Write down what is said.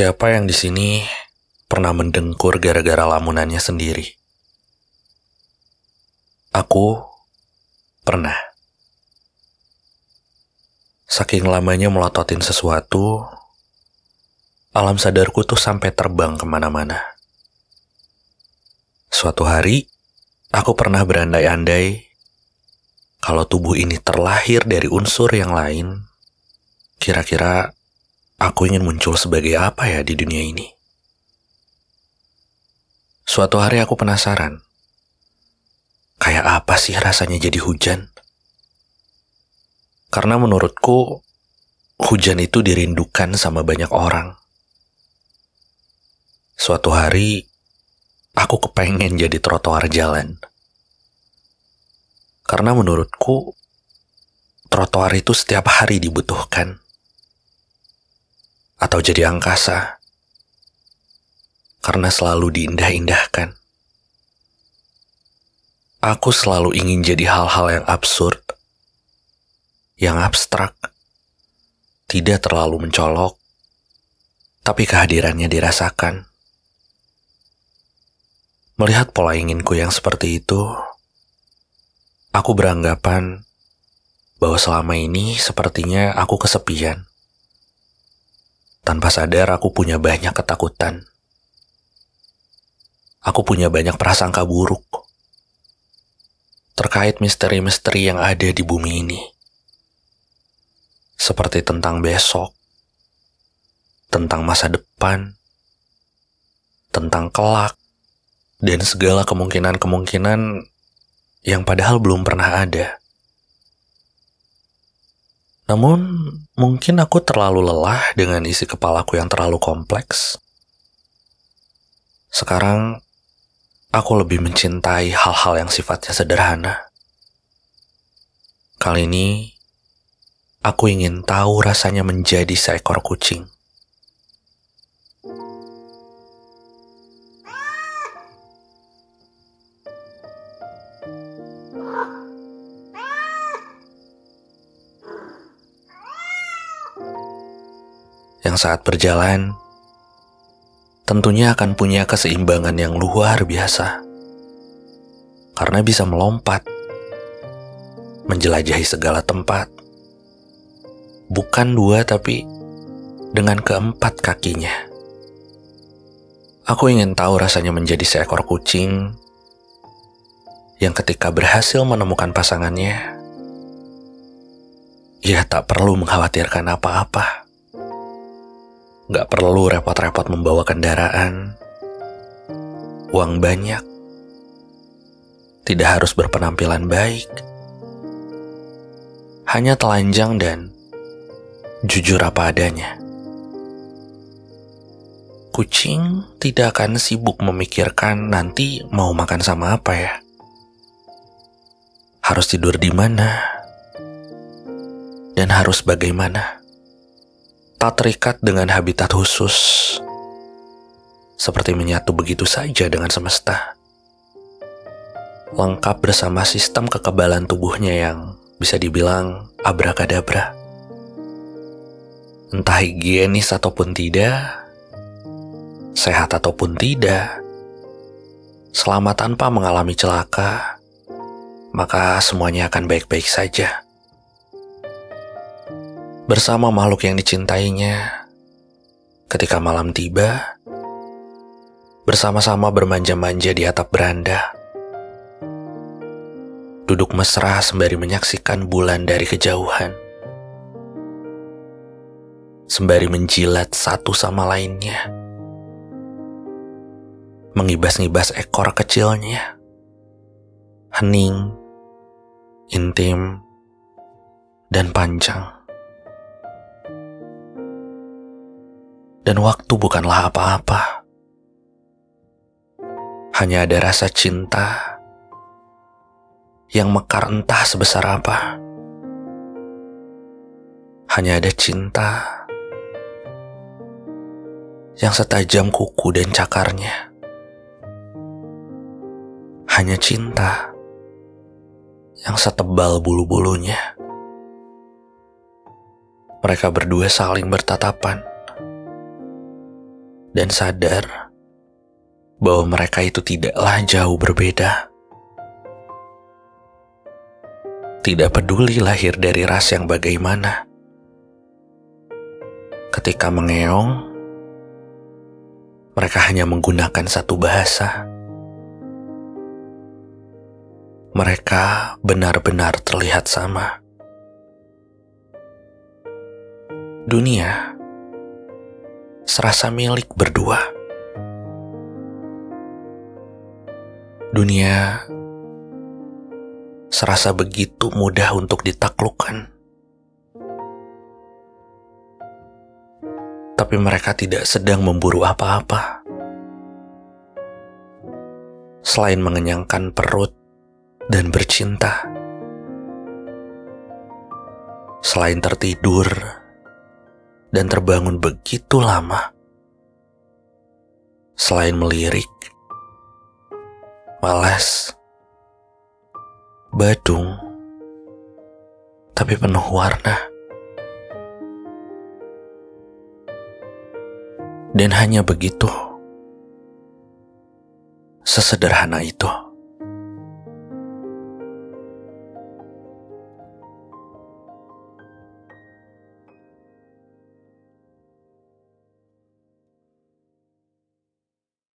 Siapa yang di sini pernah mendengkur gara-gara lamunannya sendiri? Aku pernah. Saking lamanya melototin sesuatu, alam sadarku tuh sampai terbang ke mana-mana. Suatu hari, aku pernah berandai-andai kalau tubuh ini terlahir dari unsur yang lain, kira-kira aku ingin muncul sebagai apa ya di dunia ini? Suatu hari aku penasaran, kayak apa sih rasanya jadi hujan? Karena menurutku, hujan itu dirindukan sama banyak orang. Suatu hari, aku kepengen jadi trotoar jalan. Karena menurutku, trotoar itu setiap hari dibutuhkan. Atau jadi angkasa. Karena selalu diindah-indahkan. Aku selalu ingin jadi hal-hal yang absurd yang abstrak, tidak terlalu mencolok, tapi kehadirannya dirasakan. Melihat pola inginku yang seperti itu, aku beranggapan bahwa selama ini sepertinya aku kesepian. Tanpa sadar aku punya banyak ketakutan. Aku punya banyak prasangka buruk terkait misteri-misteri yang ada di bumi ini seperti tentang besok, tentang masa depan, tentang kelak, dan segala kemungkinan-kemungkinan yang padahal belum pernah ada. Namun, mungkin aku terlalu lelah dengan isi kepalaku yang terlalu kompleks. Sekarang, aku lebih mencintai hal-hal yang sifatnya sederhana. Kali ini, Aku ingin tahu rasanya menjadi seekor kucing. Yang saat berjalan, tentunya akan punya keseimbangan yang luar biasa. Karena bisa melompat, menjelajahi segala tempat, bukan dua tapi dengan keempat kakinya. Aku ingin tahu rasanya menjadi seekor kucing yang ketika berhasil menemukan pasangannya, ia tak perlu mengkhawatirkan apa-apa. Gak perlu repot-repot membawa kendaraan, uang banyak, tidak harus berpenampilan baik, hanya telanjang dan jujur apa adanya. Kucing tidak akan sibuk memikirkan nanti mau makan sama apa ya. Harus tidur di mana? Dan harus bagaimana? Tak terikat dengan habitat khusus. Seperti menyatu begitu saja dengan semesta. Lengkap bersama sistem kekebalan tubuhnya yang bisa dibilang abrakadabra entah higienis ataupun tidak, sehat ataupun tidak, selama tanpa mengalami celaka, maka semuanya akan baik-baik saja. Bersama makhluk yang dicintainya, ketika malam tiba, bersama-sama bermanja-manja di atap beranda, duduk mesra sembari menyaksikan bulan dari kejauhan sembari menjilat satu sama lainnya. Mengibas-ngibas ekor kecilnya. Hening, intim, dan panjang. Dan waktu bukanlah apa-apa. Hanya ada rasa cinta yang mekar entah sebesar apa. Hanya ada cinta yang setajam kuku dan cakarnya. Hanya cinta yang setebal bulu-bulunya. Mereka berdua saling bertatapan. Dan sadar bahwa mereka itu tidaklah jauh berbeda. Tidak peduli lahir dari ras yang bagaimana. Ketika mengeong, mereka hanya menggunakan satu bahasa. Mereka benar-benar terlihat sama. Dunia serasa milik berdua. Dunia serasa begitu mudah untuk ditaklukkan. Tapi mereka tidak sedang memburu apa-apa. Selain mengenyangkan perut dan bercinta. Selain tertidur dan terbangun begitu lama. Selain melirik, malas, badung, tapi penuh warna. Dan hanya begitu, sesederhana itu.